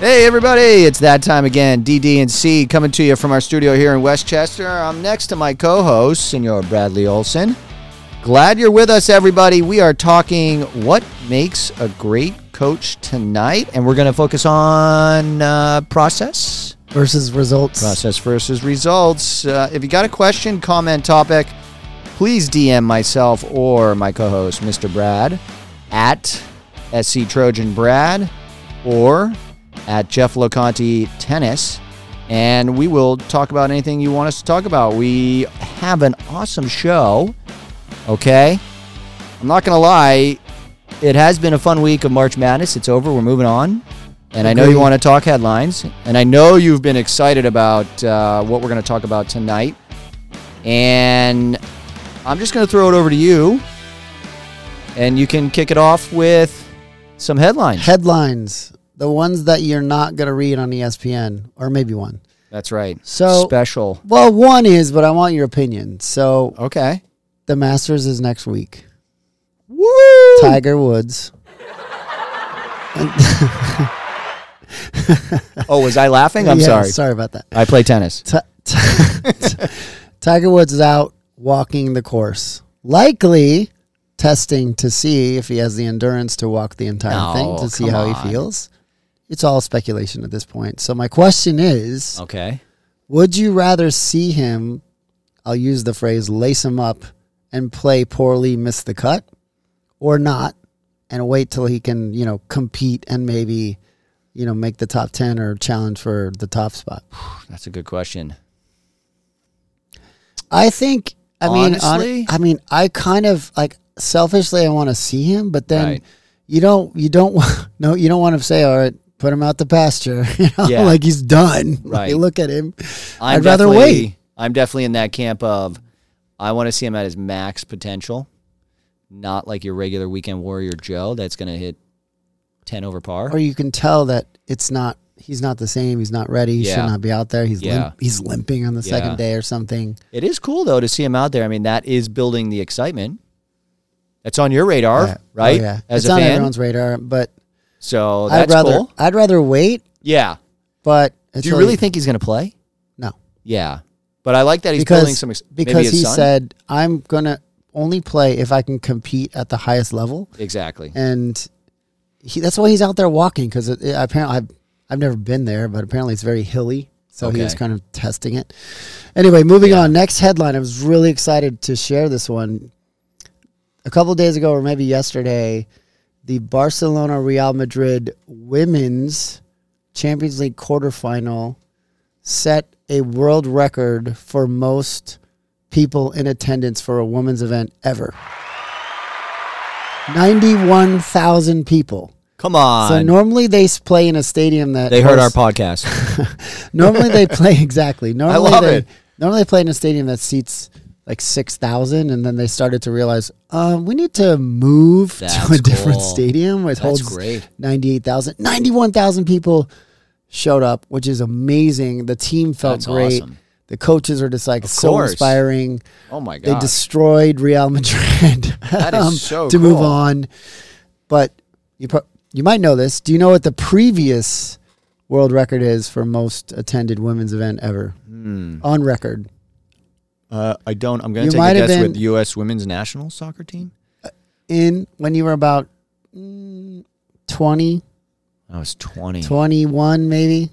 Hey everybody, it's that time again. DD and C coming to you from our studio here in Westchester. I'm next to my co-host, Senor Bradley Olson. Glad you're with us, everybody. We are talking what makes a great coach tonight, and we're going to focus on uh, process, versus results. process versus results. Uh, if you got a question, comment, topic, please DM myself or my co-host, Mr. Brad, at SC Trojan Brad, or at Jeff Loconti Tennis, and we will talk about anything you want us to talk about. We have an awesome show. Okay, I'm not gonna lie, it has been a fun week of March Madness. It's over. We're moving on. And I know you want to talk headlines, and I know you've been excited about uh, what we're going to talk about tonight. And I'm just going to throw it over to you, and you can kick it off with some headlines. Headlines, the ones that you're not going to read on ESPN, or maybe one. That's right. So- special. Well, one is, but I want your opinion. So Okay. the Masters is next week. Woo! Tiger Woods. Oh, was I laughing? I'm Yeah, sorry. Sorry about that. I play tennis. Ti- ti- Tiger Woods is out walking the course, likely testing to see if he has the endurance to walk the entire No, thing to see how on. he feels. It's all speculation at this point. So my question is, Okay. would you rather see him? I'll use the phrase "lace him up" and play poorly, miss the cut, or not, and wait till he can, you know, compete and maybe, you know, make the top ten or challenge for the top spot. That's a good question. I think. I mean, hon- Honestly? I mean, I kind of like selfishly, I want to see him, but then Right. you don't, you don't, wa- no, you don't want to say, all right, put him out the pasture, you know, Yeah. like he's done. Right. Like, look at him. I'm I'd rather wait. I'm definitely in that camp of I want to see him at his max potential, not like your regular weekend warrior Joe that's going to hit 10 over par. Or you can tell that it's not. He's not the same. He's not ready. He Yeah. should not be out there. He's Yeah. limp, he's limping on the Yeah. second day or something. It is cool though to see him out there. I mean, that is building the excitement. That's on your radar, Yeah. Oh, right? Oh, yeah, As it's on fan. everyone's radar. But So I'd that's rather cool. I'd rather wait. Yeah. But Do you really he- think he's going to play? no? Yeah. But I like that he's building some ex- because he son? said I'm gonna only play if I can compete at the highest level, exactly. and he, that's why he's out there walking. Because apparently I've I've never been there, but apparently it's very hilly, so he was kind of testing it. Anyway, moving on. Next headline. I was really excited to share this one. A couple days ago, or maybe yesterday, the Barcelona Real Madrid women's Champions League quarterfinal set a world record for most people in attendance for a women's event ever. 91,000 people. Come on. So normally they play in a stadium that they heard our podcast. Normally they play exactly. Normally love they it. normally they play in a stadium that seats like 6,000 and then they started to realize um, we need to move to a That's different stadium which That's holds great. 98,000 91,000 people showed up which is amazing. The team felt That's great. awesome. The coaches are just like so course. inspiring. Oh my god They destroyed Real Madrid um, so to move on. But you pro- you might know this. Do you know what the previous world record is for most attended women's event ever Hmm. on record? Uh, I don't. I'm going to take a guess with U.S. women's national soccer team. In when you were about mm, 20, I was 20. 21 maybe.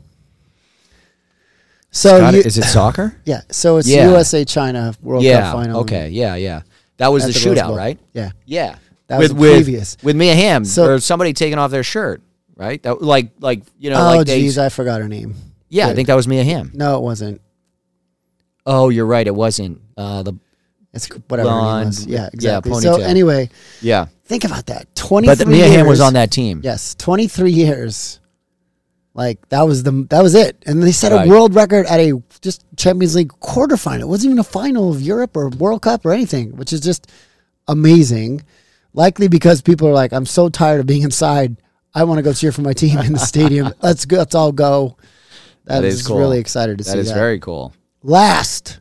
So Got you. Is it soccer? yeah, so it's Yeah. USA China World yeah. Cup final. Okay. Yeah. Yeah. That was the, the shootout, right? Yeah, Yeah. that with with previous. with Mia Hamm So- or somebody taking off their shirt, right? That like like you know oh like geez, I forgot her name. yeah, I think that was Mia Hamm. No, it wasn't. Oh, you're right. It wasn't. Uh, the It's whatever Blonde, was. Yeah, yeah, exactly. so anyway, yeah, think about that. Twenty. but Mia Hamm was on that team. Yes, twenty three years. Like that was the that was it, and they set Right. a world record at a just Champions League quarterfinal. It wasn't even a final of Europe or World Cup or anything, which is just amazing. Likely because people are like, I'm so tired of being inside. I want to go cheer for my team in the stadium. Let's go. Let's all go. That that is is cool. really excited to That see is that. very cool. Last,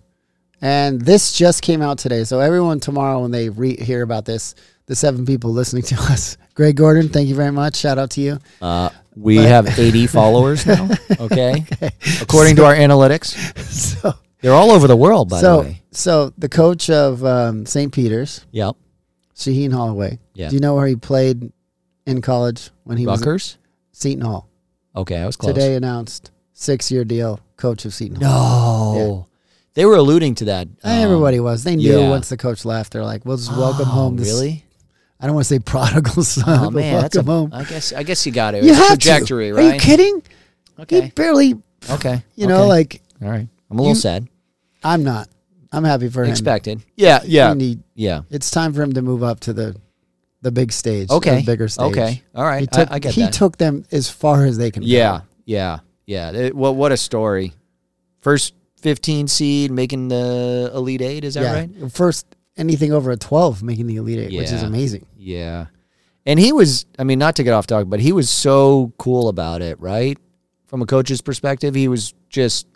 and this just came out today. So everyone tomorrow when they re- hear about this, the seven people listening to us. Greg Gordon, thank you very much. Shout out to you. Uh, we have 80 followers now. Okay. According to our analytics, So, they're all over the world, by the way. so the coach of um, St. Peter's, Yep. Shaheen Holloway. Yeah. Do you know where he played in college when he was Rutgers? at Seton Hall? Okay, I was close. Today announced six year deal, coach of Seton No. Hall. They were alluding to that. um, Everybody was. They knew yeah. once the coach left. They're like, "We'll just welcome oh, home." This, Really? I don't want to say prodigal son, Oh man, that's a, welcome home. I guess I guess you got it. You It's a have trajectory, to. right? Are you kidding? He Okay. barely. Okay. You know, Okay. like all right. I'm a little You- sad. I'm not. I'm happy for him. Expected. Yeah. Yeah. He need- Yeah. it's time for him to move up to the the big stage. Okay. the bigger stage. Okay. All right. He took, I, I get he that. took them as far as they can. go. yeah. Yeah. Yeah. It- well, what a story. First 15 seed making the Elite Eight. Is that yeah. right? First, anything over a 12 making the elite eight, which is amazing. Yeah. And he was, I mean, not to get off topic, but he was so cool about it, right? From a coach's perspective, he was just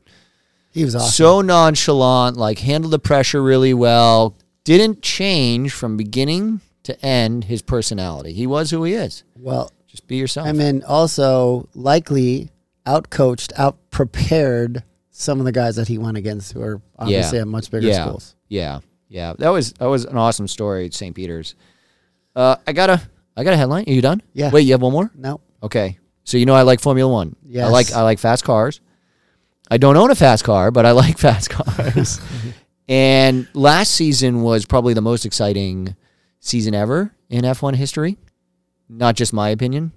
He was awesome. so nonchalant, like handled the pressure really well, didn't change from beginning to end his personality. He was who he is. well, Just be yourself. I mean, also likely outcoached, out prepared some of the guys that he went against who are obviously at much bigger yeah. schools. Yeah. Yeah. That was that was an awesome story at St. Peter's. Uh, I got a I got a headline. Are you done? Yeah. Wait, you have one more? No. Okay. So you know I like Formula One. Yeah. I like I like fast cars. I don't own a fast car, but I like fast cars. and last season was probably the most exciting season ever in F1 history. Not just my opinion.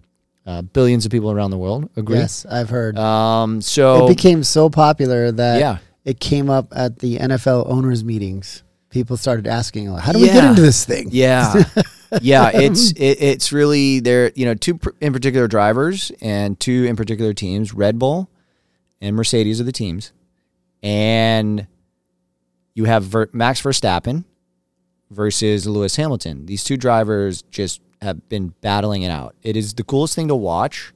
Uh, billions of people around the world agree. Yes, I've heard. Um. So it became so popular that yeah. it came up at the NFL owners meetings. People started asking, "How do we get into this thing?" Yeah, yeah. It's it, it's really there. You know, two pr- in particular drivers and two in particular teams. Red Bull and Mercedes are the teams, and you have Ver- Max Verstappen versus Lewis Hamilton. These two drivers just have been battling it out. It is the coolest thing to watch.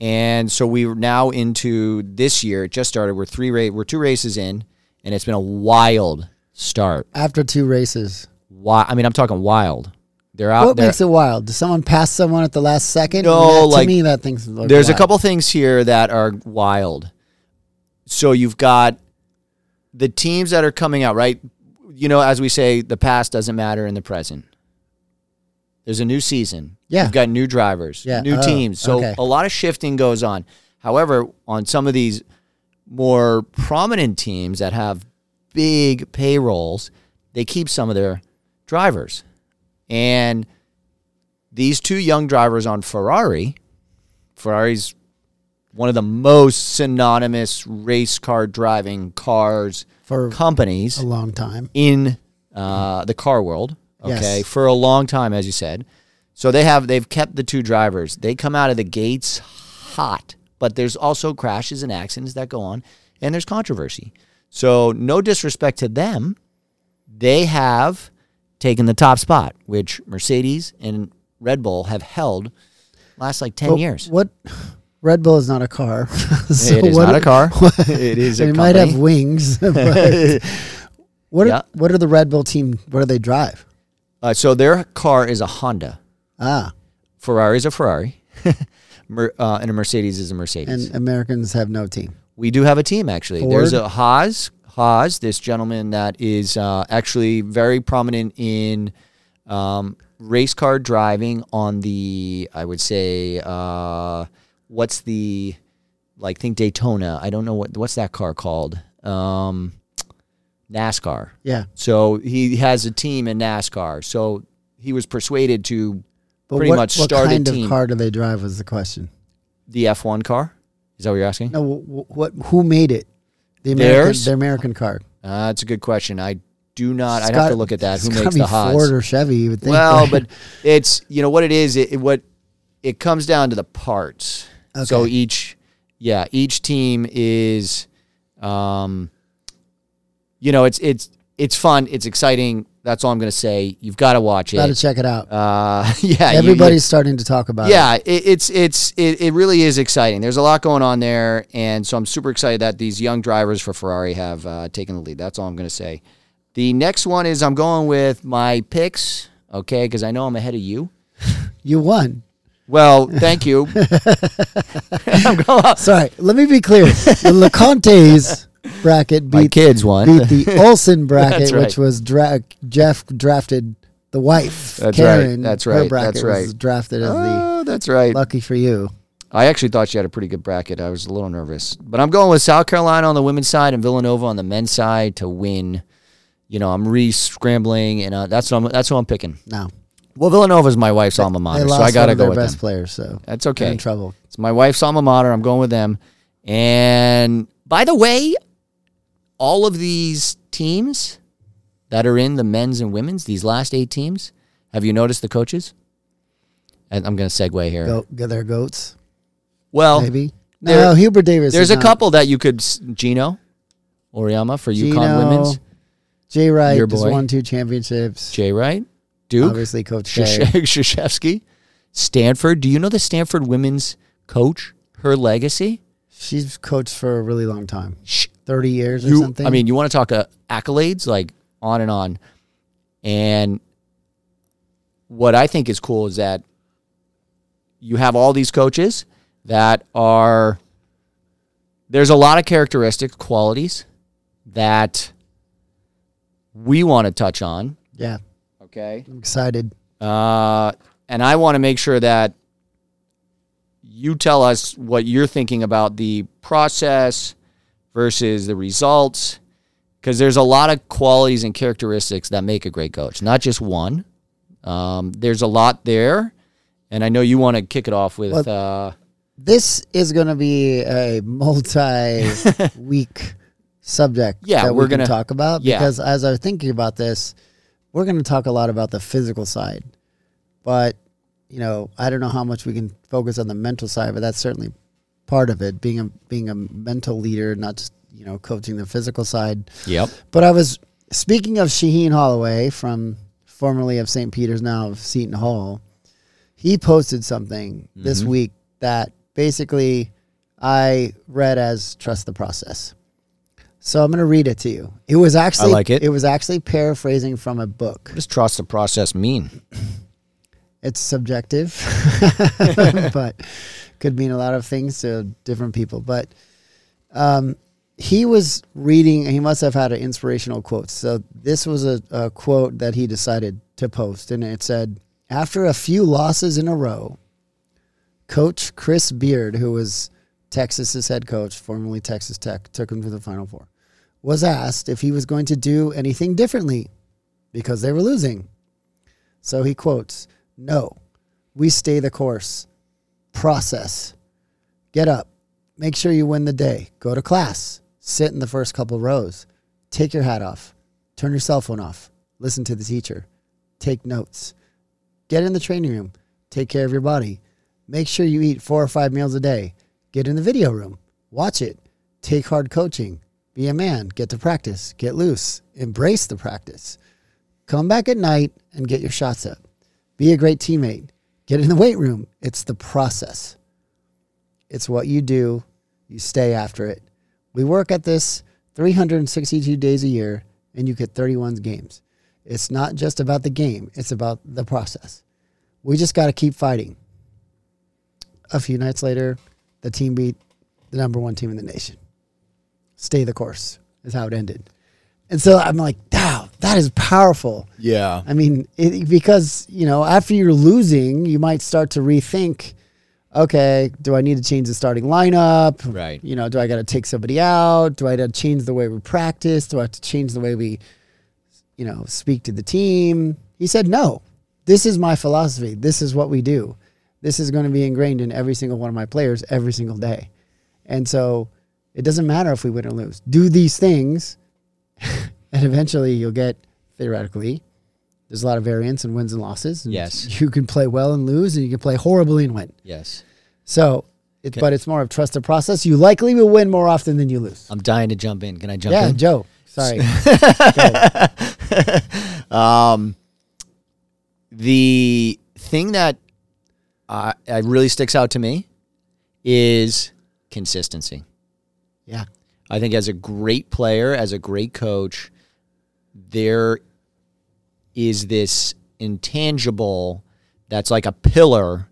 And so we're now into this year. It just started. We're three ra- we're two races in, and it's been a wild start. After two races, Why? I mean, I'm talking wild. They're out what there. makes it wild? Does someone pass someone at the last second? No, That- like, to me, that thing's There's a couple things here that are wild. So you've got the teams that are coming out, right? You know, as we say, the past doesn't matter in the present. There's a new season. Yeah. You've got new drivers, Yeah. new Oh, teams. So okay. a lot of shifting goes on. However, on some of these more prominent teams that have big payrolls, they keep some of their drivers. And these two young drivers on Ferrari, Ferrari's one of the most synonymous race car driving cars for companies a long time. in uh, the car world. Okay, Yes. for a long time, as you said. So they have they've kept the two drivers. They come out of the gates hot, but there's also crashes and accidents that go on, and there's controversy. So no disrespect to them, they have taken the top spot, which Mercedes and Red Bull have held last like ten But years. What? Red Bull is not a car. So it is not a car. it is a It might have wings. what? Are, What are the Red Bull team? What do they drive? Uh, so their car is a Honda. Ah, Ferrari's a Ferrari, Mer- uh, and a Mercedes is a Mercedes. and Americans have no team. we do have a team actually. Ford? There's a Haas, Haas, this gentleman that is uh, actually very prominent in um, race car driving on the, I would say, uh, what's the, like think Daytona. I don't know what what's that car called. Um, NASCAR. Yeah, So he has a team in NASCAR. So he was persuaded to but Pretty what, much what start a kind team. of car do they drive? Was the question. the F1 car. Is that what you're asking? No, wh- what? Who made it? The American, Theirs? the American car. Uh, that's a good question. I do not. I'd have to look at that. Who makes the Haas? Ford or Chevy? You would think. well, but it's you know what it is. It, it- what it comes down to the parts. Okay. So each, yeah, each team is, um, you know, it's it's it's fun. It's exciting. That's all I'm going to say. You've got to watch it. got to check it out. Uh, yeah, you- you- Everybody's starting to talk about it. yeah, it, it's it's it, it really is exciting. There's a lot going on there, and so I'm super excited that these young drivers for Ferrari have uh, taken the lead. That's all I'm going to say. The next one is I'm going with my picks okay? Because I know I'm ahead of you. You won. Well, thank you. I'm going, Sorry, let me be clear. The LeConte's bracket my beat, kids won. beat the Olson bracket, right. which was dra- Jeff drafted the wife. That's right. Karen, That's Her right. bracket That's was right. drafted as the oh, that's right. lucky for you. I actually thought she had a pretty good bracket. I was a little nervous, but I'm going with South Carolina on the women's side and Villanova on the men's side to win. You know, I'm re scrambling, and uh, that's what I'm, that's who I'm picking. No, Well, Villanova is my wife's alma mater, so I got to go with best them. players, so That's okay. in trouble. It's my wife's alma mater. I'm going with them. And by the way, all of these teams that are in the men's and women's, these last eight teams, have you noticed the coaches? And I'm going to segue here. Go they're goats. Well, maybe. No, Hubert Davis. There's a not. couple that you could Geno Auriemma for Geno, UConn women's. Jay Wright has won two championships. Jay Wright, Duke, obviously Coach Krzyzewski, Stanford. Do you know the Stanford women's coach? Her legacy. She's coached for a really long time. She, 30 years or you, something. I mean, you want to talk uh, accolades, like on and on. And what I think is cool is that you have all these coaches that are, there's a lot of characteristic qualities that we want to touch on. Yeah. Okay. I'm excited. Uh, and I want to make sure that you tell us what you're thinking about the process versus the results, because there's a lot of qualities and characteristics that make a great coach, not just one. Um, there's a lot there, and I know you want to kick it off with. Uh, This is going to be a multi-week subject Yeah, that we're we gonna- talk about yeah. because as I was thinking about this, we're going to talk a lot about the physical side, but you know, I don't know how much we can focus on the mental side, but that's certainly part of it. Being a being a mental leader, not just you know coaching the physical side. yep. But I was speaking of Shaheen Holloway from formerly of St. Peter's, now of Seton Hall. He posted something this Mm-hmm. week that basically I read as trust the process. So I'm going to read it to you. It was actually I like it. It was actually paraphrasing from a book. What does trust the process mean? It's subjective, but could mean a lot of things to different people. But um, he was reading, he must have had an inspirational quote. So this was a, a quote that he decided to post, and it said, After a few losses in a row, Coach Chris Beard, who was Texas's head coach, formerly Texas Tech, took him to the Final Four, was asked if he was going to do anything differently because they were losing. So he quotes, No, we stay the course. Process. Get up. Make sure you win the day. Go to class. Sit in the first couple rows. Take your hat off. Turn your cell phone off. Listen to the teacher. Take notes. Get in the training room. Take care of your body. Make sure you eat four or five meals a day. Get in the video room. Watch it. Take hard coaching. Be a man. Get to practice. Get loose. Embrace the practice. Come back at night and get your shots up. Be a great teammate. Get in the weight room. It's the process. It's what you do. You stay after it. We work at this 362 days a year and you get 31 games. It's not just about the game, it's about the process. We just got to keep fighting. A few nights later, the team beat the number one team in the nation. Stay the course is how it ended. And so I'm like, wow, that is powerful. Yeah. I mean, it, because you know, after you're losing, you might start to rethink. Okay, do I need to change the starting lineup? Right. You know, do I got to take somebody out? Do I got to change the way we practice? Do I have to change the way we, you know, speak to the team? He said, no. This is my philosophy. This is what we do. This is going to be ingrained in every single one of my players every single day. And so it doesn't matter if we win or lose. Do these things, and eventually you'll get theoretically. There's a lot of variance in wins and losses. and Yes. you can play well and lose, and you can play horribly and win. Yes. So, it, Okay. but it's more of trust the process. You likely will win more often than you lose. I'm dying to jump in. Can I jump yeah, in? Joe. Sorry. Um, the thing that uh, really sticks out to me is consistency. Yeah. I think as a great player, as a great coach, there is this intangible that's like a pillar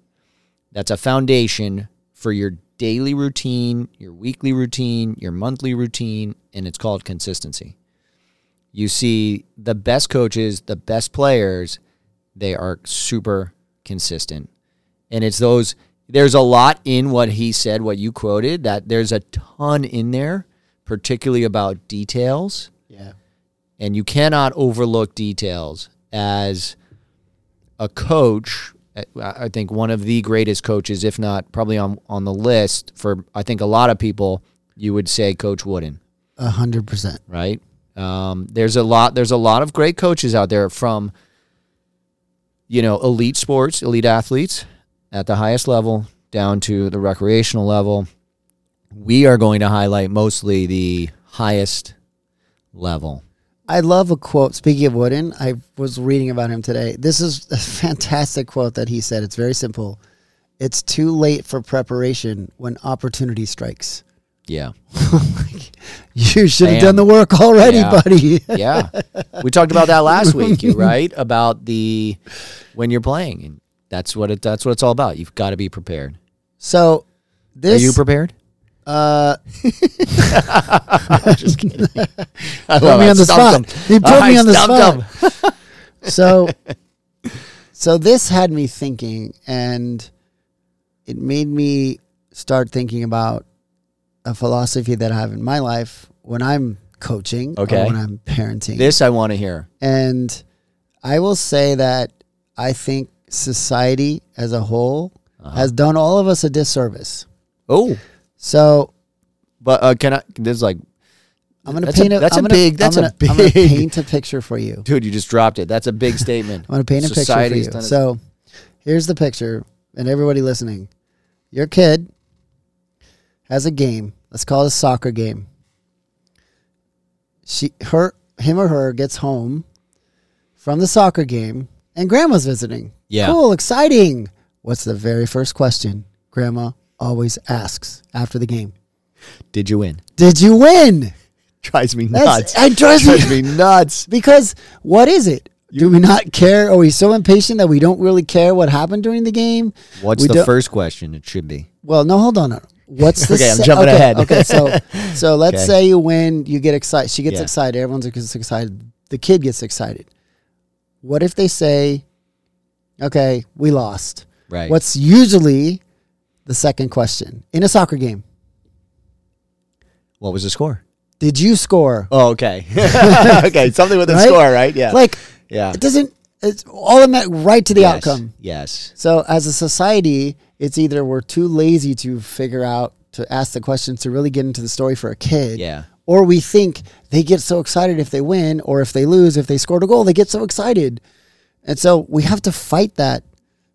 that's a foundation for your daily routine, your weekly routine, your monthly routine, and it's called consistency. You see, the best coaches, the best players, they are super consistent. And it's those, there's a lot in what he said, what you quoted, that there's a ton in there, particularly about details. And you cannot overlook details as a coach. I think one of the greatest coaches, if not probably on, on the list for, I think a lot of people, you would say Coach Wooden A hundred percent. right? Um, there's a lot. There's a lot of great coaches out there from, you know, elite sports, elite athletes at the highest level down to the recreational level. We are going to highlight mostly the highest level. I love a quote. Speaking of Wooden, I was reading about him today. This is a fantastic quote that he said. It's very simple. It's too late for preparation when opportunity strikes. Yeah, You should have done the work already, Yeah. buddy. yeah. we talked about that last week, you right? About the when you're playing, and that's what it. That's what it's all about. You've got to be prepared. so this Are you prepared? Uh Just kidding. I put love me on the spot. him. He put I me on the spot. so so this had me thinking and it made me start thinking about a philosophy that I have in my life when I'm coaching Okay. or when I'm parenting. This I want to hear. and I will say that I think society as a whole Uh-huh. has done all of us a disservice. Oh, So but uh, can I? There's like, I'm gonna That's paint a, that's I'm a gonna- big- that's I'm a gonna, I'm gonna big- paint a picture for you. dude, you just dropped it. That's a big statement. I'm to paint a picture for you. So here's the picture, and everybody listening. Your kid has a game. Let's call it a soccer game. She, her, him or her gets home from the soccer game, and grandma's visiting. Yeah. Cool, exciting. What's the very first question grandma always asks after the game? Did you win? Did you win? Drives me That's- nuts. it drives me- drives me nuts. Because what is it? Do we not care? Are we so impatient that we don't really care what happened during the game? What's We the first question? It should be. Well, no, hold on. What's the Okay, I'm jumping okay, ahead. okay, so so let's Okay. say you win, you get excited. She gets Yeah. excited. Everyone's gets excited. The kid gets excited. What if they say, "Okay, we lost"? Right. What's usually the second question in a soccer game? what was the score? Did you score? Oh, okay. okay, something with a Right? score, right? Yeah. Like yeah. it doesn't. It's all in that right to the yes. outcome. Yes. So as a society, it's either we're too lazy to figure out to ask the questions to really get into the story for a kid. Yeah. Or we think they get so excited if they win, or if they lose, if they scored a goal, they get so excited. And so we have to fight that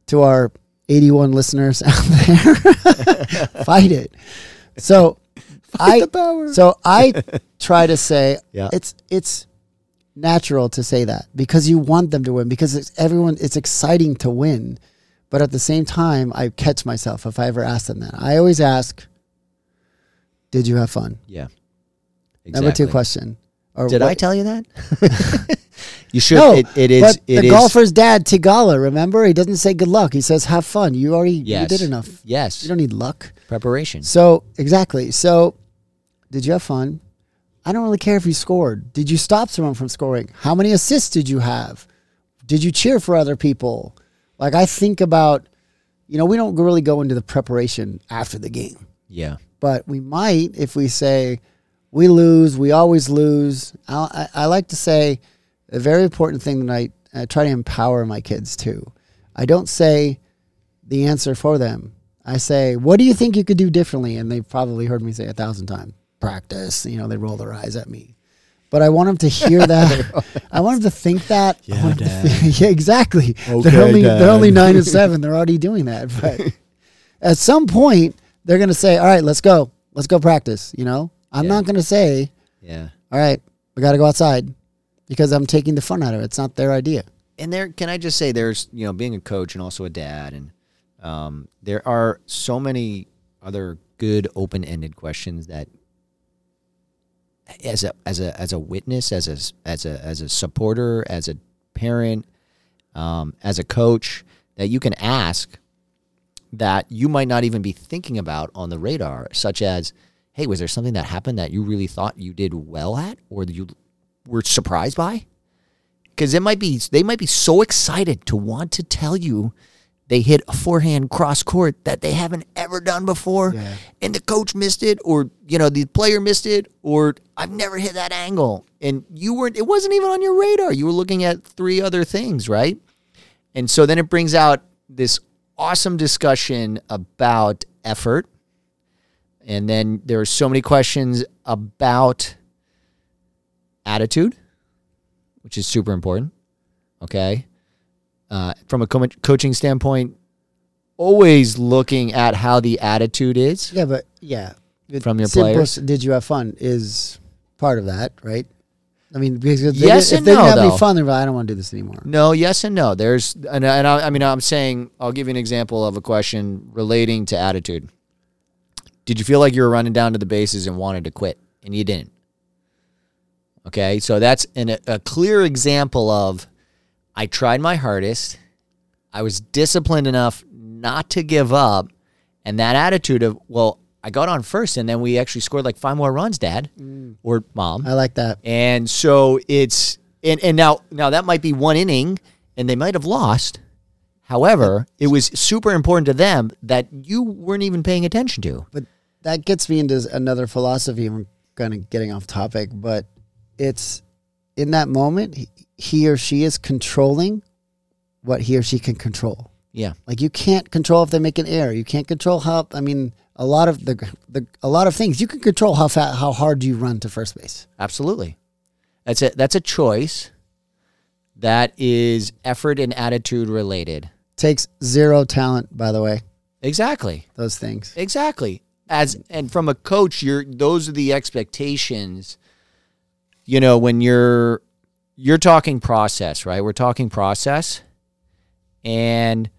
to our 81 listeners out there. fight it. So I the power. so I try to say Yeah. it's it's natural to say that because you want them to win because it's everyone it's exciting to win. But at the same time, I catch myself if I ever ask them that. I always ask, "Did you have fun?" Yeah. Number two question. Or Did I tell you that? You should. No, it, it is. but it the is- golfer's dad, Tigala, remember? He doesn't say good luck. He says have fun. You already Yes. you did enough. Yes. You don't need luck. Preparation. So exactly. So did you have fun? I don't really care if you scored. Did you stop someone from scoring? How many assists did you have? Did you cheer for other people? Like I think about, you know, we don't really go into the preparation after the game, Yeah. but we might if we say we lose, we always lose. I, I, I like to say a very important thing that I, I try to empower my kids too. I don't say the answer for them. I say, what do you think you could do differently? And they've probably heard me say a thousand times, practice. You know, they roll their eyes at me. But I want them to hear that. I want them to think that. Yeah, Dad. think- yeah, exactly. Okay, they're only they're only nine and seven. They're already doing that. But at some point, they're gonna say, "All right, let's go. Let's go practice." You know, I'm Yeah. not gonna say, Yeah. "All right, we got to go outside," because I'm taking the fun out of it. It's not their idea. and there can i just say there's you know being a coach and also a dad and um, there are so many other good open-ended questions that as a as a as a witness as a as a as a supporter as a parent um, as a coach that you can ask that you might not even be thinking about on the radar, such as, hey, was there something that happened that you really thought you did well at or you were surprised by? Because it might be they might be so excited to want to tell you they hit a forehand cross court that they haven't ever done before Yeah. and the coach missed it or you know the player missed it or I've never hit that angle and you weren't it wasn't even on your radar you were looking at three other things right and so then it brings out this awesome discussion about effort and then there are so many questions about attitude which is super important okay uh, from a co- coaching standpoint always looking at how the attitude is Yeah, but yeah, From your players? Did you have fun? Is part of that, right? I mean, because if they, Yes did, if and they didn't no, have though. any fun, they're like, I don't want to do this anymore. No, yes and no. There's, and, and I, I mean, I'm saying, I'll give you an example of a question relating to attitude. Did you feel like you were running down to the bases and wanted to quit, and you didn't? Okay, so that's an, a clear example of I tried my hardest. I was disciplined enough not to give up, and that attitude of, well, I got on first, and then we actually scored like five more runs, Dad mm. or Mom. I like that. And so it's and, and now now that might be one inning and they might have lost. However, it was super important to them that you weren't even paying attention to. But that gets me into another philosophy. I'm kind of getting off topic, but it's in that moment, he- or she is controlling what he or she can control. Yeah. Like you can't control if they make an error. You can't control how. I mean, a lot of the, the a lot of things you can control how fast, how hard you run to first base. Absolutely. That's a that's a choice that is effort and attitude related. Takes zero talent, by the way. Exactly. Those things. Exactly. As and from a coach, you're those are the expectations. You know, when you're you're talking process, right? We're talking process. And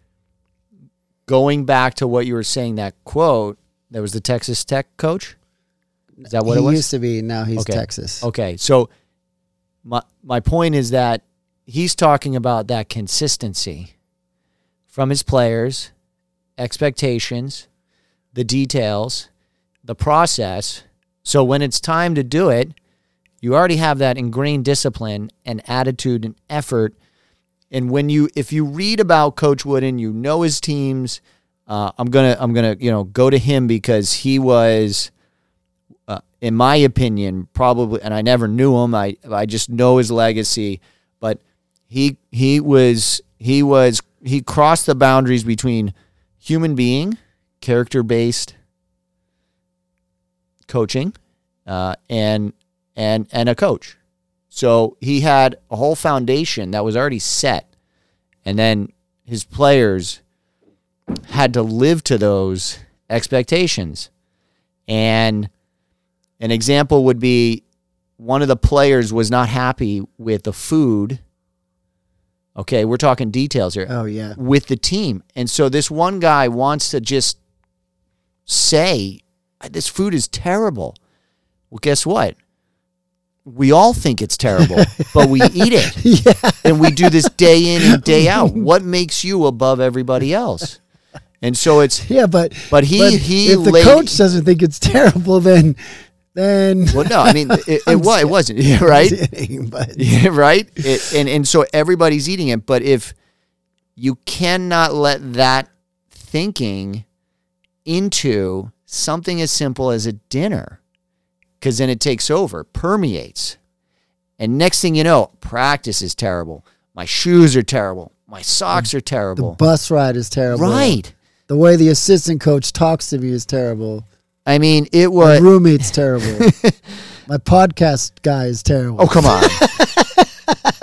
going back to what you were saying, that quote, that was the Texas Tech coach. Is that what he it was? used to be. Now he's Okay. Texas. Okay, so my my point is that he's talking about that consistency from his players, expectations, the details, the process. So when it's time to do it, you already have that ingrained discipline and attitude and effort. And when you, if you read about Coach Wooden, you know his teams. Uh, I'm gonna, I'm gonna, you know, go to him because he was uh, in my opinion, probably, and I never knew him. I I just know his legacy, but he he was he was he crossed the boundaries between human being, character based coaching, uh, and and and a coach. So he had a whole foundation that was already set, and then his players had to live to those expectations, and an example would be one of the players was not happy with the food. Okay, we're talking details here. Oh yeah. With the team. And so this one guy wants to just say, this food is terrible. Well, guess what? We all think it's terrible, but we eat it. Yeah. And we do this day in and day out. What makes you above everybody else? And so it's Yeah, but But he- he if the laid- coach doesn't think it's terrible, then then well, no, I mean it, it, was it wasn't yeah, right. kidding, but Yeah, right? It, and and so everybody's eating it, but if you cannot let that thinking into something as simple as a dinner, because then it takes over, permeates, and next thing you know, practice is terrible. My shoes are terrible. My socks are terrible. the bus ride is terrible. Right? The way the assistant coach talks to me is terrible. I mean, it was. My roommate's terrible. My podcast guy is terrible. Oh come on,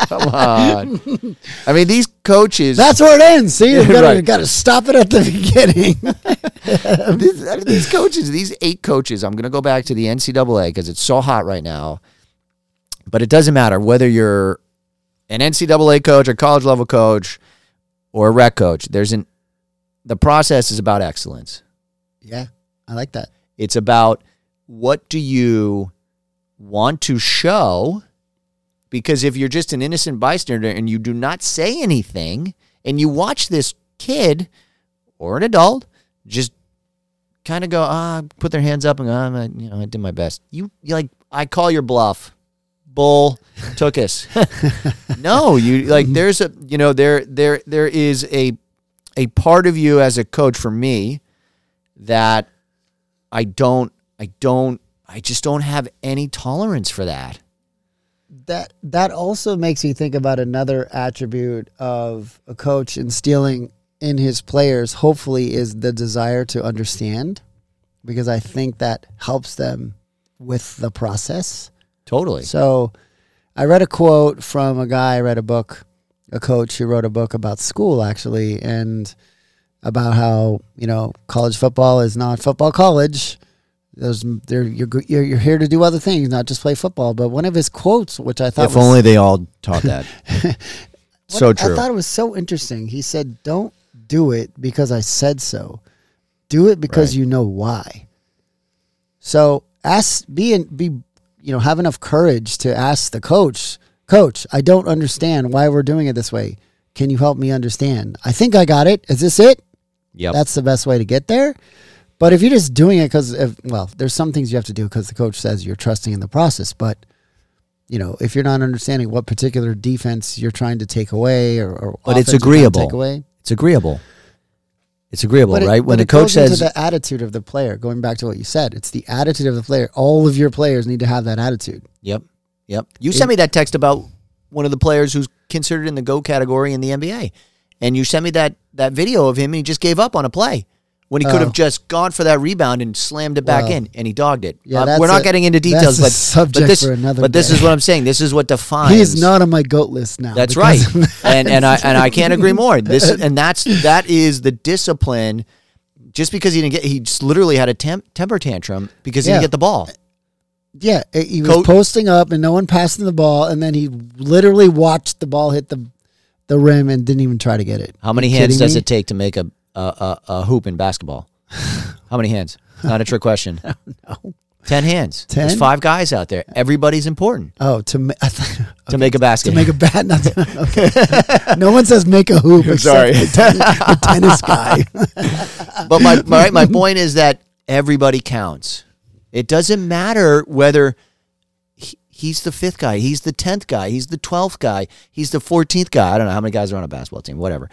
come on! I mean, these coaches. That's where it ends. See, you gotta, Right. gotta stop it at the beginning. these, these coaches, these eight coaches, I'm going to go back to the NCAA because it's so hot right now. But it doesn't matter whether you're an NCAA coach, a college level coach, or a rec coach. There's an the process is about excellence. yeah, I like that. It's about what do you want to show because if you're just an innocent bystander and you do not say anything and you watch this kid or an adult just kind of go ah put their hands up and go ah, you know I did my best. You like I call your bluff. Bull took us no you like there's a you know there there there is a a part of you as a coach for me that I don't I don't I just don't have any tolerance for that. That that also makes me think about another attribute of a coach instilling in his players hopefully is the desire to understand because I think that helps them with the process. Totally. So I read a quote from a guy, I read a book, a coach who wrote a book about school actually, and about how, you know, college football is not football college. There's, there, you're, you're, you're here to do other things, not just play football. But one of his quotes, which I thought If was, only they all taught that. so true. I thought it was so interesting. He said, "Don't do it because I said so. Do it because Right. you know why." So ask, be, in, be, you know, have enough courage to ask the coach, "Coach, I don't understand why we're doing it this way. Can you help me understand? I think I got it. Is this it? yep. That's the best way to get there." But if you're just doing it because, well, there's some things you have to do because the coach says you're trusting in the process. But you know, if you're not understanding what particular defense you're trying to take away or, or But it's offense you're trying to agreeable. take away, it's agreeable. It's agreeable, it, right? when it a coach goes into says the attitude of the player. Going back to what you said, it's the attitude of the player. All of your players need to have that attitude. Yep. Yep. You sent me that text about one of the players who's considered in the go category in the NBA. And you sent me that that video of him and he just gave up on a play when he could Oh. have just gone for that rebound and slammed it back Well, in and he dogged it. yeah, Uh, that's we're not a- getting into details, that's a but subject but this, for another but this day. is what I'm saying. This is what defines He is not on my goat list now. That's because right. of that. and and I and I can't agree more. This and that's that is the discipline. Just because he didn't get, he just literally had a temp, temper tantrum because he Yeah. didn't get the ball. Yeah, eh, he was Coach- posting up and no one passed him the ball, and then he literally watched the ball hit the the rim and didn't even try to get it. How many You hands kidding does me? it take to make a a, a, a hoop in basketball? How many hands? Not a trick question. No. Ten hands. Ten? There's five guys out there. Everybody's important Oh, to ma- thought, to make a basket. to make a bat. Not to, okay. no one says make a hoop. Sorry. the, ten- the tennis guy. but my my my point is that everybody counts. It doesn't matter whether he, he's the fifth guy, he's the tenth guy, he's the twelfth guy, he's the fourteenth guy. I don't know how many guys are on a basketball team. Whatever.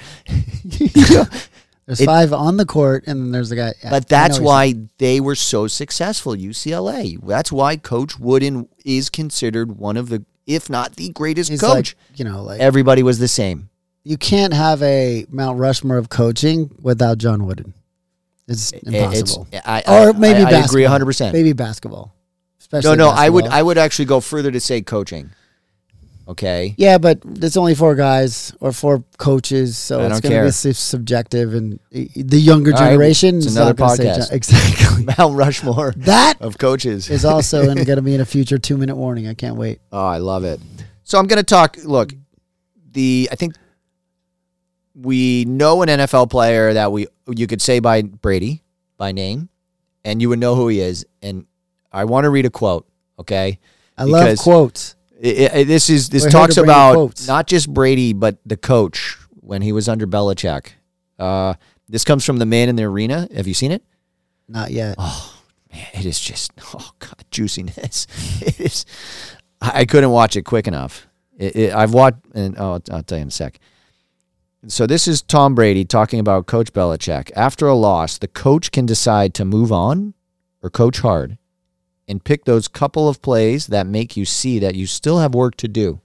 There's It- five on the court, and then there's the guy. yeah, I But that's why they were so successful, UCLA. That's why Coach Wooden is considered one of the, if not the greatest. He's coach. like, you know, like Everybody was the same. you can't have a Mount Rushmore of coaching without John Wooden. It's impossible. It's, I, or maybe I, basketball. I agree 100%. Maybe basketball. Especially no, no, I would. I would actually go further to say coaching. Okay. Yeah, but there's only four guys or four coaches, so I it's going to be su- subjective. And eh, the younger All right, generation, it's another not gonna say podcast. Exactly. Mount Rushmore That of coaches. is also going to be in a future two minute warning. I can't wait. Oh, I love it. So I'm going to talk. Look, the I think we know an NFL player that we you could say by Brady by name, and you would know who he is. And I want to read a quote. Okay, I love quotes. It- it- this is this We're talks to bring you about quotes. not just Brady but the coach when he was under Belichick. Uh, this comes from the Man in the Arena. Have you seen it? Not yet. Oh man, it is just oh god juiciness. It is. I I couldn't watch it quick enough. It, I've watched, and oh, I'll, I'll tell you in a sec. So this is Tom Brady talking about Coach Belichick. After a loss, the coach can decide to move on or coach hard, and pick those couple of plays that make you see that you still have work to do.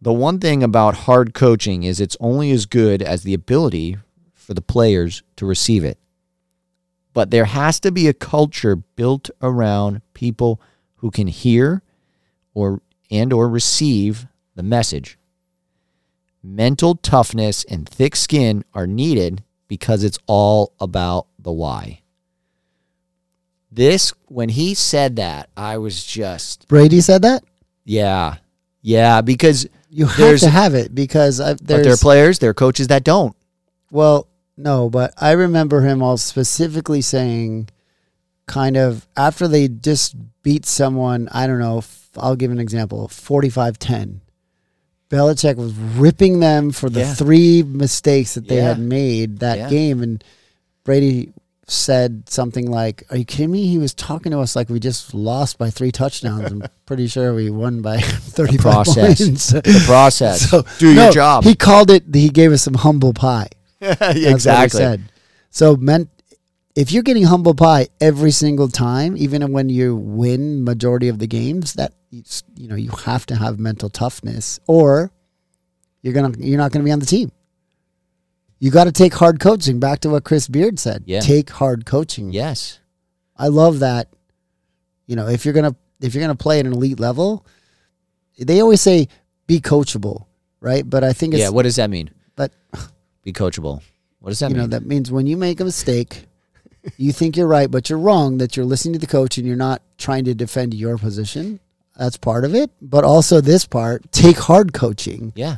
The one thing about hard coaching is it's only as good as the ability for the players to receive it. But there has to be a culture built around people who can hear or and or receive the message. Mental toughness and thick skin are needed because it's all about the why this when he said that i was just Brady said that. yeah yeah because You have There's- to have it because I, but there are players there are coaches that don't Well, no, but I remember him all specifically saying, kind of after they just beat someone, I don't know, I'll give an example 45 10. Belichick was ripping them for the Yeah. three mistakes that they Yeah. had made that Yeah. game. And Brady said something like, Are you kidding me? He was talking to us like we just lost by three touchdowns. I'm pretty sure we won by thirty process. points. The process. So, Do no, your job. He called it, he gave us some humble pie. That's what he exactly. said. So meant if you're getting humble pie every single time, even when you win majority of the games, that you know you have to have mental toughness, or you're gonna you're not gonna be on the team. You got to take hard coaching. Back to what Chris Beard said. Yeah. Take hard coaching. Yes. I love that. You know, if you're gonna if you're gonna play at an elite level, they always say be coachable, right? But I think it's Yeah. What does that mean? but Be coachable. What does that you know mean? that means when you make a mistake you think you're right but you're wrong that you're listening to the coach and you're not trying to defend your position that's part of it but also this part take hard coaching yeah.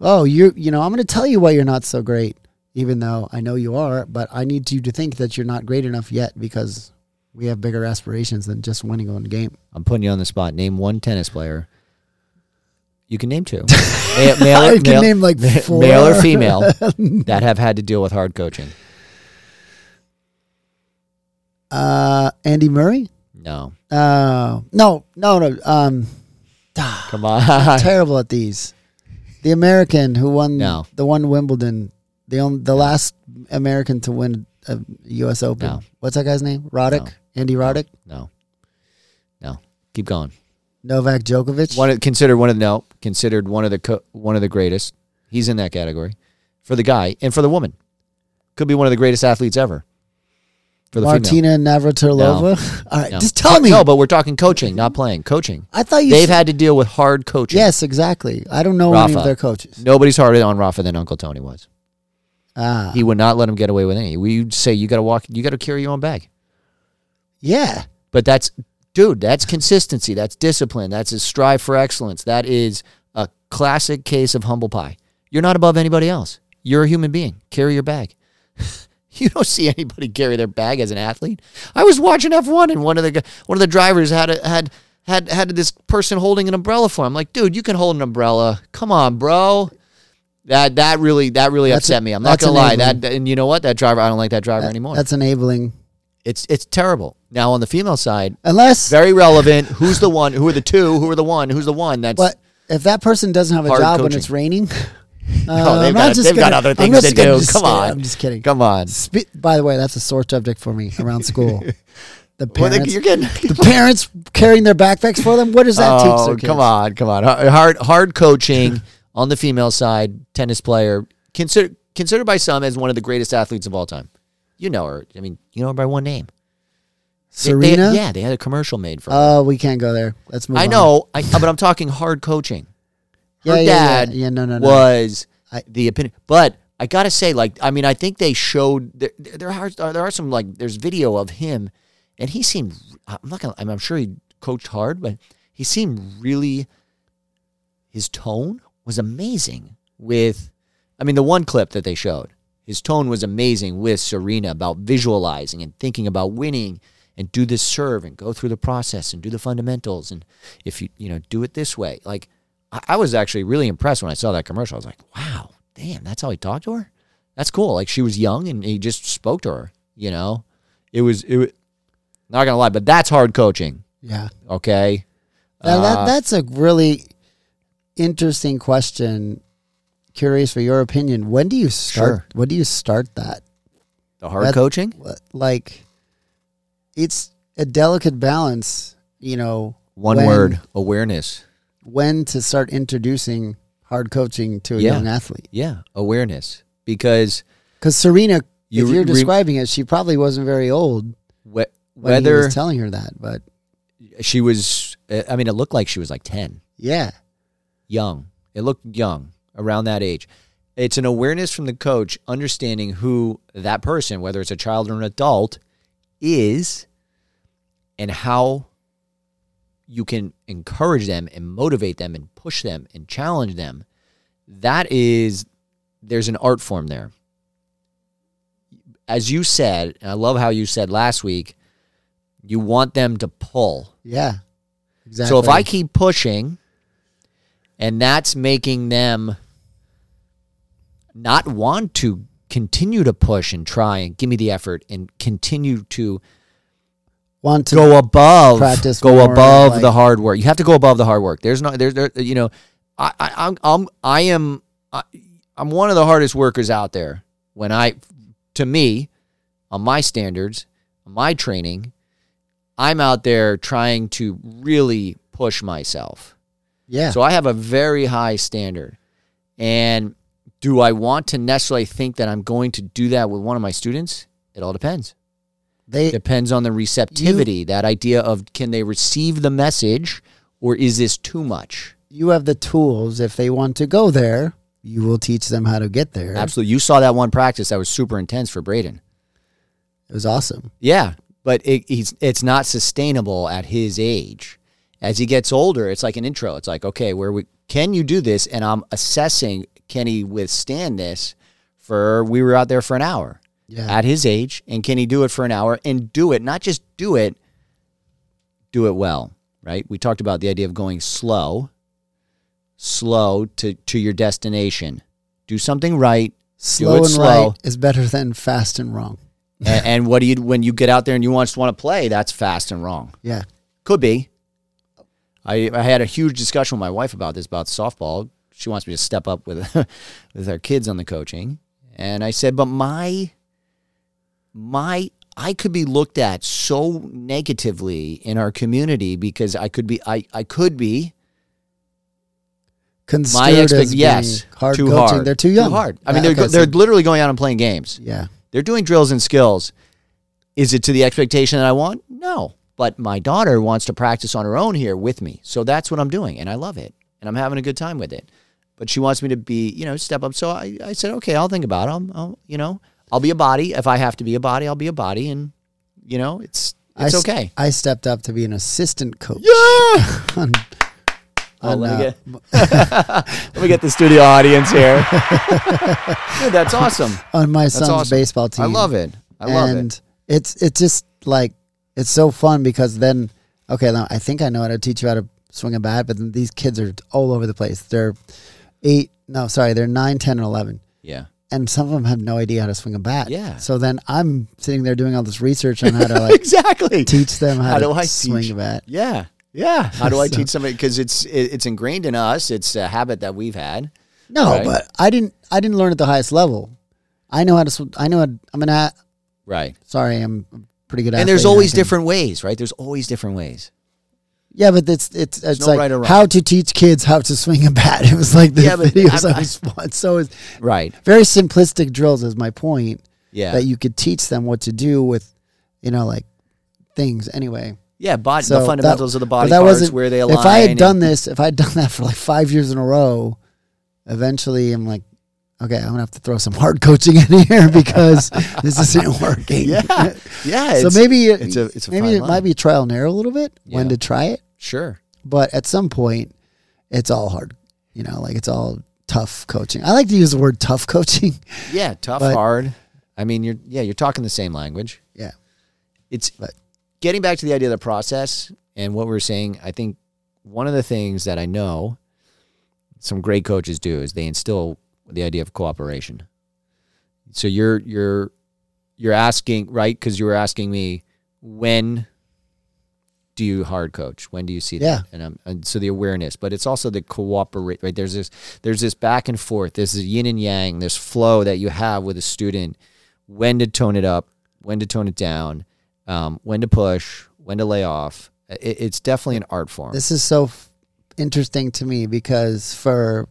Oh you're, you know i'm going to tell you why you're not so great even though i know you are but i need you to think that you're not great enough yet because we have bigger aspirations than just winning one game I'm putting you on the spot. Name one tennis player. You can name two. Ma- male, I can male, name like four. male or female that have had to deal with hard coaching. uh andy murray No. uh no no no um Come on. terrible at these. The American who won No. the one Wimbledon, the only, the last American to win a U.S. Open. No. What's that guy's name? Roddick. Andy Roddick, No. No. Keep going. Novak Djokovic. One of- considered one of the no considered one of the co- one of the greatest. He's in that category for the guy and for the woman. Could be one of the greatest athletes ever. For the. Martina Navratilova. All right, No. just tell me. No, but we're talking coaching, not playing. Coaching. I thought you. They've said- had to deal with hard coaching. Yes, exactly. I don't know any Rafa. of their coaches. Nobody's harder on Rafa than Uncle Tony was. Ah, He would not let him get away with anything. We would say you got to walk, you got to carry your own bag. yeah. But that's, dude, that's consistency. That's discipline. That's a strive for excellence. That is a classic case of humble pie. You're not above anybody else. You're a human being. Carry your bag. you don't see anybody carry their bag as an athlete. I was watching F1 and one of the one of the drivers had a, had had had this person holding an umbrella for him. Like, dude, you can hold an umbrella. Come on, bro. That that really that really That's upset a- me. I'm not gonna lie. That and you know what? That driver, I don't like that driver anymore. That's enabling. It's it's terrible. Now on the female side, Unless, very relevant. Who's the one? Who are the two? Who are the one? Who's the one? That's but if that person doesn't have a job when it's raining, no, uh, they've, got, just they've gonna- other things to do. Come on, I'm just kidding. Come on. Spe- by the way, that's a sore subject for me around school. The Well, they- parents, you're getting. the parents carrying their backpacks for them. What does that teach oh, their come on, come on. Hard hard coaching on the female side. Tennis player considered considered by some as one of the greatest athletes of all time. You know her. I mean, you know her by one name. They- they- Serena. yeah, they had a commercial made for her. Oh, we can't go there. Let's move. On. I on. know, I, but I'm talking hard coaching. Yeah, yeah, yeah. dad Yeah, no, no, no. was I- the opinion, but I gotta say, like, I mean, I think they showed there, there are there are some like there's video of him, and he seemed. I'm not gonna. I'm, I'm sure he coached hard, but he seemed really. His tone was amazing. With, I mean, the one clip that they showed, his tone was amazing with Serena about visualizing and thinking about winning and do this serve and go through the process and do the fundamentals and if you you know do it this way like I, was actually really impressed when I saw that commercial I was like wow damn that's how he talked to her that's cool like she was young and he just spoke to her you know it was it was not gonna lie but that's hard coaching Yeah, okay Now, Uh, that that's a really interesting question. Curious for your opinion. When do you start? Sure. When do you start that? the hard that- coaching Like, it's a delicate balance. You know, one when- word awareness when to start introducing hard coaching to a Yeah. young athlete. yeah awareness because Because Serena, You if you're re- describing it, she probably wasn't very old he whether was telling her that. But she was eh, I mean it looked like she was like 10 yeah, young. It looked young, around that age. It's an awareness from the coach, understanding who that person, whether it's a child or an adult, is and how you can encourage them and motivate them and push them and challenge them. That is, there's an art form there. As you said, and I love how you said last week, you want them to pull. yeah. Exactly. So if I keep pushing and that's making them not want to continue to push and try and give me the effort and continue to want to go above practice go more, above like- the hard work. You have to go above the hard work. There's not there's there you know I I I'm, I'm I am I, I'm one of the hardest workers out there. When I to me on my standards, on my training, I'm out there trying to really push myself. yeah. So I have a very high standard. And do I want to necessarily think that I'm going to do that with one of my students? It all depends. They Depends on the receptivity, that idea of can they receive the message or is this too much? you have the tools if they want to go there, you will teach them how to get there. Absolutely. You saw that one practice that was super intense for Braden. It was awesome. Yeah, but it, he's it's not sustainable at his age. As he gets older, it's like an intro. It's like, okay, where we can you do this? And I'm assessing can he withstand this for we were out there for an hour Yeah. at his age, and can he do it for an hour and do it, not just do it, do it well, right? We talked about the idea of going slow, slow to, to your destination. Do something right, slow and slow. right is better than fast and wrong. and, and what do you when you get out there and you just want to play? That's fast and wrong. Yeah. Could be. I I had a huge discussion with my wife about this about softball. She wants me to step up with with our kids on the coaching, and I said, but my my I could be looked at so negatively in our community because I could be I I could be my expect yes hard too coaching. hard They're too young. too hard. I Yeah, mean they're okay, so- they're literally going out and playing games. yeah. They're doing drills and skills. Is it to the expectation that I want? No. But my daughter wants to practice on her own here with me. So that's what I'm doing. And I love it. And I'm having a good time with it. But she wants me to be, you know, step up. So I, I said, okay, I'll think about it. I'll, I'll, you know, I'll be a body. If I have to be a body, I'll be a body. And, you know, it's, it's s- okay. I stepped up to be an assistant coach. Yeah. on, Oh, on, let, me uh, get, let me get the studio audience here. Dude, that's awesome. on my son's awesome. baseball team. I love it. I love and it. it's it's just like it's so fun because then okay now I think I know how to teach you how to swing a bat but then these kids are all over the place they're eight no sorry they're nine ten and eleven Yeah. And some of them have no idea how to swing a bat Yeah. so then I'm sitting there doing all this research on how to like exactly. teach them how, How to do I swing teach? a bat Yeah, yeah. How do I So- teach somebody? Because it's it, it's ingrained in us. It's a habit that we've had. no Right. but I didn't I didn't learn at the highest level I know how to sw- I know how, I'm an a Right. sorry I'm pretty good at And there's always can- different ways, right? There's always different ways. Yeah, but it's it's it's no like right how to teach kids how to swing a bat. It was like the Yeah, videos I was watching. So it's Right. very simplistic drills is my point. Yeah. That you could teach them what to do with, you know, like things. Anyway, yeah. Body, so the that- fundamentals of the body that parts, wasn't- where they align. if I had done this, if I'd done that for like five years in a row, eventually I'm like, okay, I'm gonna have to throw some hard coaching in here because this isn't working. yeah, yeah. so maybe it, it's a- it's a maybe it line. might be trial and error a little bit when to try it. Sure. but at some point it's all hard you know like it's all tough coaching i like to use the word tough coaching Yeah, tough, But- hard. I mean, you're yeah, you're talking the same language. yeah It's But- getting back to the idea of the process and what we we're saying. I think one of the things that I know some great coaches do is they instill the idea of cooperation. So you're you're you're asking right because you were asking me when do you hard coach? When do you see Yeah. that? And, um, and so the awareness, but it's also the cooperate. Right there's this there's this back and forth. This is yin and yang. This flow that you have with a student. When to tone it up, when to tone it down, um, when to push, when to lay off. It, it's definitely an art form. this is so f- interesting to me because for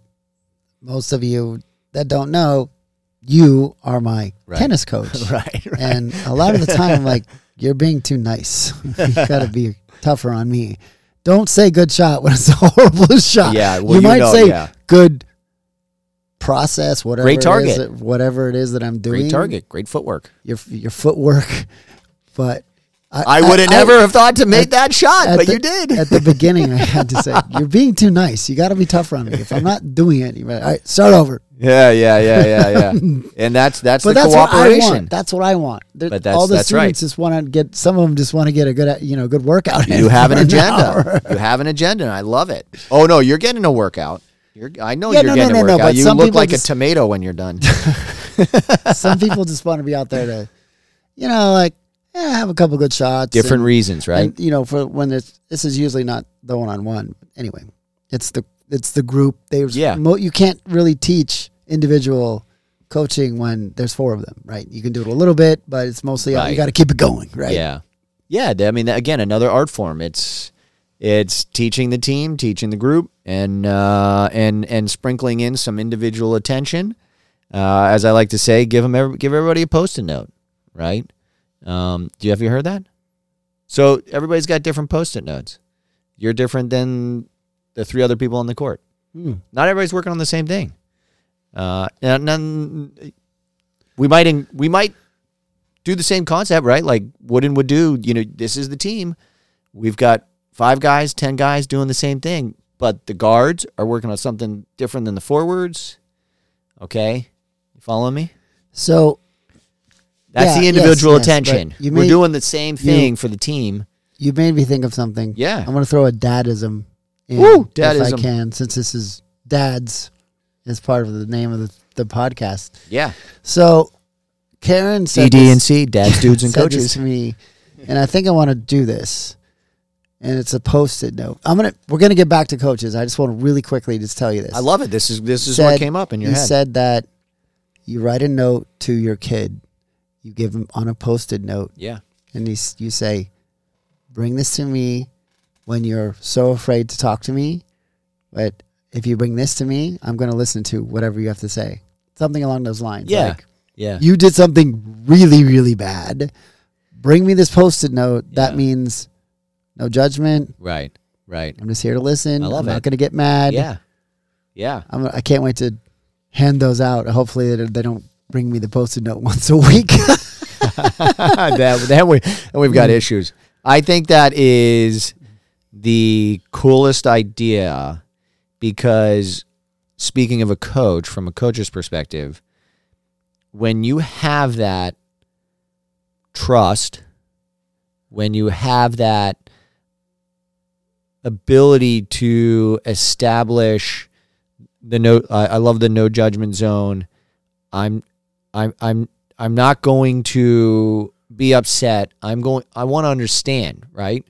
most of you that don't know you are my Right. tennis coach right, right. and a lot of the time I'm like you're being too nice you gotta be tougher on me don't say good shot when it's a horrible shot Yeah, well, you you might know, say yeah. good process whatever Great target. that- whatever it is that i'm doing Great target, great footwork. your your footwork, but I would have never have thought to make that shot, but the- you did. At the beginning, I had to say, "You're being too nice. You got to be tougher on me. If I'm not doing it, you all right, start over." yeah, yeah, yeah, yeah, yeah. and that's that's But the that's what I cooperation. want. That's what I want. But that's- all the that's right. students just want to get. Some of them just want to get a good, you know, good workout. in You have an agenda. you have an agenda, and I love it. Oh no, you're getting a workout. You're, I know Yeah, you're no, getting no, a no, no, workout. but you look like just- a tomato when you're done. Some people just want to be out there to, you know, like yeah, have a couple good shots. Different and- reasons, right? And, you know, for when it's this is usually not the one on one. Anyway, it's the it's the group. There's Yeah. mo- you can't really teach individual coaching when there's four of them, right? You can do it a little bit, but it's mostly uh, Right. you got to keep it going, right? Yeah, yeah. I mean, again, another art form. It's it's teaching the team, teaching the group, and uh, and and sprinkling in some individual attention. Uh, as I like to say, give them every, give everybody a post-it note, right? Um, do you have you heard that? So everybody's got different post-it notes. You're different than the three other people on the court. Hmm. Not everybody's working on the same thing. Uh, and none, we might in, we might do the same concept, right? Like Wooden would do. You know, this is the team. We've got five guys, ten guys doing the same thing, but the guards are working on something different than the forwards. Okay, you following me? So That's Yeah, the individual yes, but attention. you We're doing the same thing for the team. you made me think of something. Yeah. I'm gonna throw a dadism in Woo, if I can, since this is dads is part of the name of the, the podcast. Yeah. So Karen said DD and C, dads, dudes, and coaches. to me, and I think I want to do this. And it's a post-it note. I'm gonna. We're gonna get back to coaches. I just want to really quickly just tell you this. I love it. This is this is Said- what came up in your you head. said that you write a note to your kid. You give him on a post-it note, yeah. and you, you say, "Bring this to me when you're so afraid to talk to me, but if you bring this to me, I'm going to listen to whatever you have to say." Something along those lines. Yeah. Like, Yeah. you did something really, really bad. Bring me this post-it note. That Yeah. means no judgment. right. Right. I'm just here to listen. I love I'm it. not going to get mad. Yeah. Yeah. I'm, I can't wait to hand those out. Hopefully, they don't bring me the post-it note once a week. that, that we, we've got issues. I think that is the coolest idea because speaking of a coach, from a coach's perspective, when you have that trust, when you have that ability to establish the no, I, I love the no judgment zone. I'm, I'm, I'm, I'm not going to be upset. I'm going. I want to understand, right?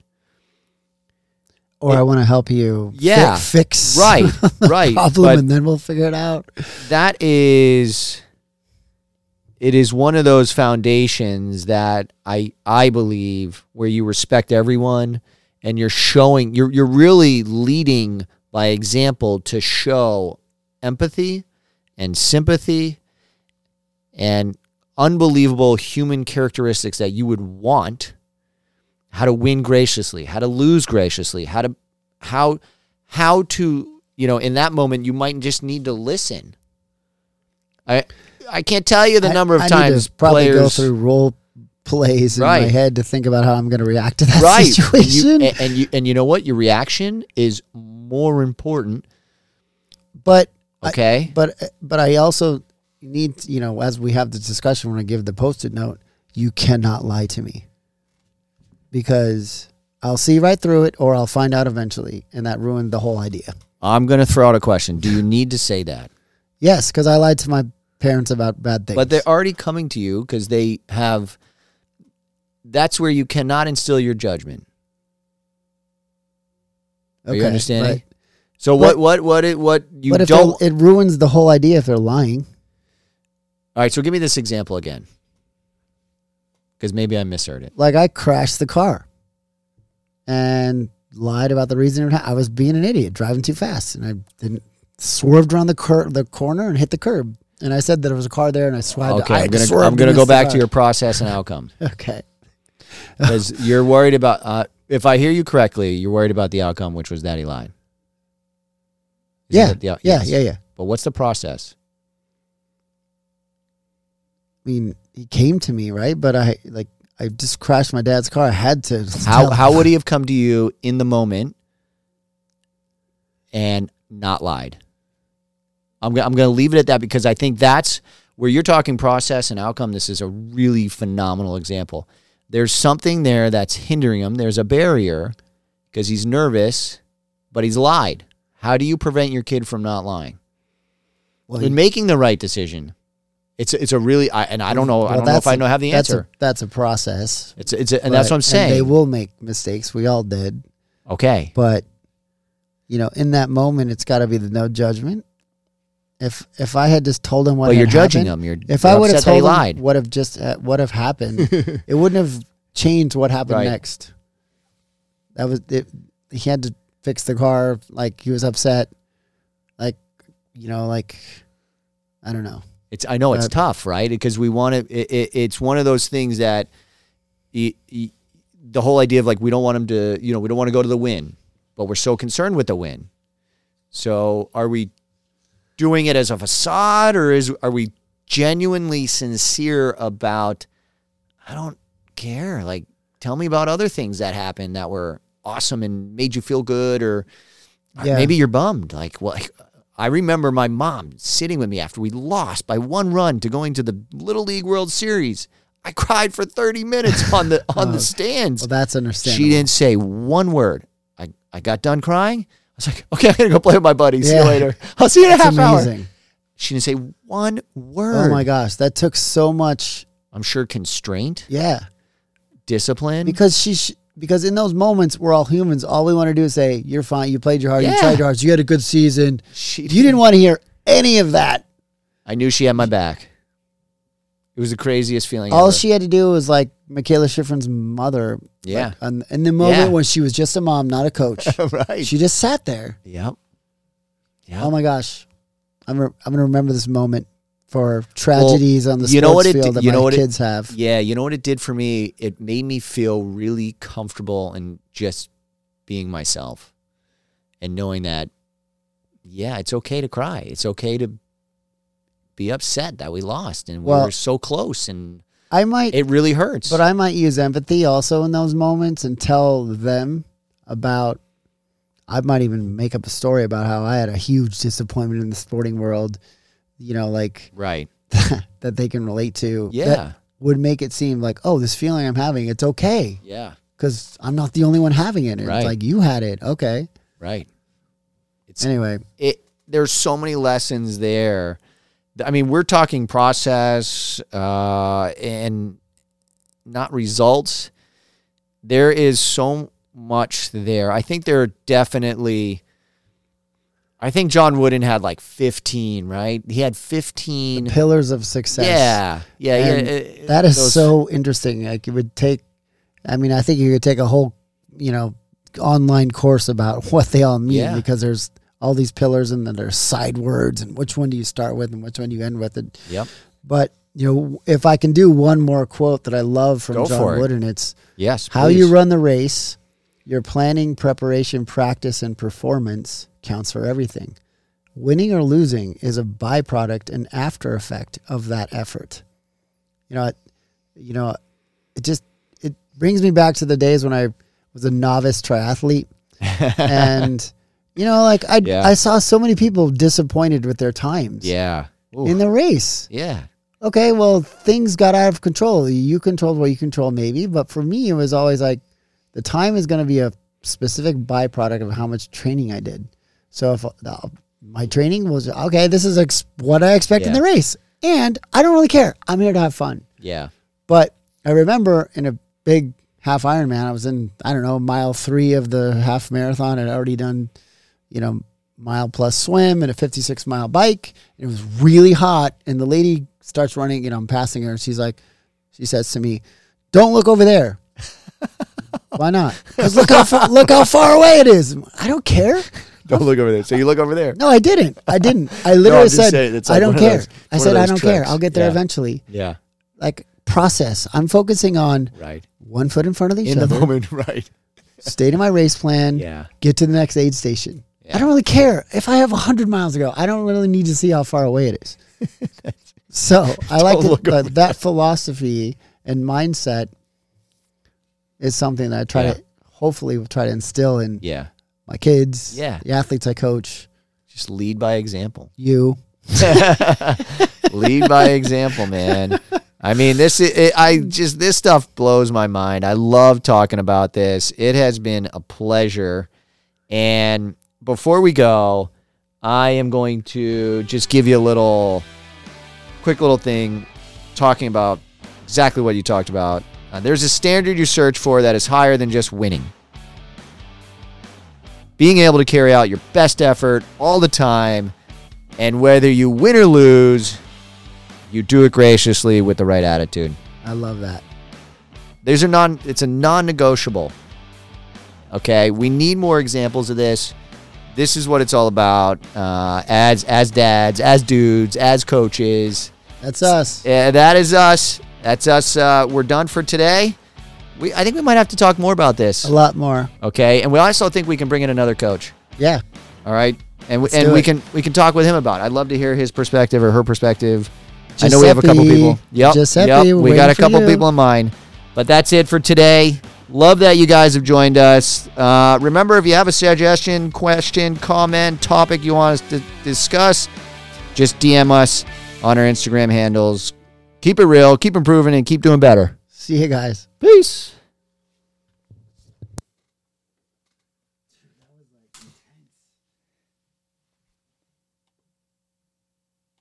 or I want to help you fi- Yeah. fix Right, right. problem, But and then we'll figure it out. that is it is one of those foundations that I I believe where you respect everyone and you're showing you're you're really leading by example to show empathy and sympathy and unbelievable human characteristics that you would want how to win graciously how to lose graciously how to how how to you know in that moment you might just need to listen. I i can't tell you the I- number of I times probably go through role plays in my head to think about how I'm going to react to that right. Situation. You- and, and you and you know what? Your reaction is more important. But I- okay? but but I also need to, you know as we have the discussion when I give the post-it note, you cannot lie to me because I'll see right through it or I'll find out eventually, and that ruined the whole idea. i'm going to throw out a question do you need to say that Yes, because I lied to my parents about bad things. but they're already coming to you because they have that's where you cannot instill your judgment Are you understanding? so what But- what what it what you but don't it ruins the whole idea if they're lying. All right, so give me this example again. Because maybe I misheard it. Like I crashed the car and lied about the reason I was being an idiot, driving too fast, and I didn't swerved around the cur- the corner and hit the curb. And I said that there was a car there, and I swerved. Okay, I I'm gonna I'm gonna go back car. to your process and outcome Okay. because you're worried about. Uh, if I hear you correctly, you're worried about the outcome, which was that he lied. Is Yeah. that the- Yeah. yes. Yeah. Yeah. But what's the process? I mean, he came to me, right? But I like I just crashed my dad's car. I had to. How how would he have come to you in the moment and not lied? I'm go- I'm going to leave it at that because I think that's where you're talking process and outcome. This is a really phenomenal example. There's something there that's hindering him. There's a barrier because he's nervous, but he's lied. How do you prevent your kid from not lying? Well, in making the right decision. It's it's a really I, and I don't know I don't know if that's I a- know have the that's answer. A, that's a process. it's it's a, and that's what I'm saying. they will make mistakes. We all did. okay. but you know in that moment it's got to be the no judgment if if i had just told him what Well, you're judging happened, him. You're if you're i would have upset that he told him lied. what have just uh, what have happened it wouldn't have changed what happened Right. next that was it he had to fix the car like he was upset like you know like i don't know It's I know it's Uh, tough, right? Because we want to. It, it, it's one of those things that, the whole idea of like we don't want him to, you know, we don't want to go to the win, but we're so concerned with the win. So are we doing it as a facade, or is are we genuinely sincere about? I don't care. Like, tell me about other things that happened that were awesome and made you feel good, or or Yeah. maybe you're bummed. Like, well, like, I remember my mom sitting with me after we lost by one run to going to the Little League World Series. I cried for 30 minutes on the on the oh, stands. well that's understandable She didn't say one word. I, I got done crying. I was like, okay, I'm gonna go play with my buddies. See you later. I'll see you in a half hour. amazing She didn't say one word. oh my gosh that took so much I'm sure constraint, yeah discipline. because she sh- because in those moments we're all humans all we want to do is say you're fine you played your heart Yeah. you tried your hardest you had a good season she you didn't want to hear any of that I knew she had my back. It was the craziest feeling. all ever. she had to do was like Mikaela Shiffrin's mother Yeah. like, on- in the moment Yeah. when she was just a mom not a coach right. she just sat there Yep. Yep. oh my gosh I'm, re- I'm gonna remember this moment for tragedies on the you know what it field did- that you know my what it- kids have Yeah, you know what it did for me? It made me feel really comfortable and just being myself and knowing that, yeah, it's okay to cry. It's okay to be upset that we lost and we Well- were so close and I might it really hurts. But I might use empathy also in those moments and tell them about. I might even make up a story about how I had a huge disappointment in the sporting world, you know, like right. that they can relate to. Yeah. That would make it seem like, oh, this feeling I'm having, it's okay yeah. because I'm not the only one having it. Right. It's like you had it. Okay. Right. It's Anyway, it there's so many lessons there. I mean, we're talking process uh, and not results. There is so much there. I think there are definitely. I think John Wooden had like 15, right? He had 15. pillars of success. yeah, yeah, And yeah. uh, That is those- so interesting. Like it would take, I mean, I think you could take a whole, you know, online course about what they all mean Yeah. because there's all these pillars and then there's side words and which one do you start with and which one do you end with. And, Yep. but you know, if I can do one more quote that I love from Go John it. Wooden, it's Yes. how please. you run the race, your planning, preparation, practice, and performance counts for everything. Winning or losing is a byproduct and after effect of that effort. You know, it, you know, it just it brings me back to the days when I was a novice triathlete, and you know, like I Yeah. I saw so many people disappointed with their times Yeah. Ooh. in the race yeah. okay, well, things got out of control. You controlled what you control, maybe, but for me, it was always like the time is going to be a specific byproduct of how much training I did. So if uh, my training was okay, this is ex- what I expect in Yeah. the race, and I don't really care. I'm here to have fun. Yeah. But I remember in a big half Ironman, I was in I don't know mile three of the half marathon. I'd already done, you know, mile plus swim and a 56 mile bike. It was really hot, and the lady starts running. You know, I'm passing her, and she's like, she says to me, "Don't look over there." Why not? Because look how far, look how far away it is. I don't care. Don't look over there. So you look over there. No, I didn't. I didn't. I literally I'm said, it's "I don't care." those- I said, "I don't care. I'll get there Yeah. eventually." Yeah. Like process. I'm focusing on Right. one foot in front of the each In other. the moment. Right. stay to my race plan, Yeah. get to the next aid station. Yeah. I don't really care if I have 100 miles to go. I don't really need to see how far away it is. so I like but over that philosophy and mindset is something that I try Yeah. to hopefully try to instill in Yeah. My kids, Yeah. the athletes I coach, Just lead by example. you. lead by example, man. I mean, this it, I just this stuff blows my mind. I love talking about this. It has been a pleasure. And before we go, I am going to just give you a little quick little thing talking about exactly what you talked about. Uh, there's a standard you search for that is higher than just winning. Being able to carry out your best effort all the time, and whether you win or lose, you do it graciously with the right attitude. I love that. These are non it's a non-negotiable. Okay, we need more examples of this. This is what it's all about. Uh, as as dads, as dudes, as coaches. That's us. Yeah, that is us. That's us. Uh, we're done for today. We I think we might have to talk more about this. A lot more. Okay, and we also think we can bring in another coach. Yeah. All right, and we, and we can we can talk with him about. it. I'd love to hear his perspective or her perspective. I know we have a couple people. Yep, Giuseppe, yep. we're got a couple you. people in mind. But that's it for today. Love that you guys have joined us. Uh, remember, if you have a suggestion, question, comment, topic you want us to discuss, just DM us on our Instagram handles. Keep it real, keep improving, and keep doing better. See you guys. Peace.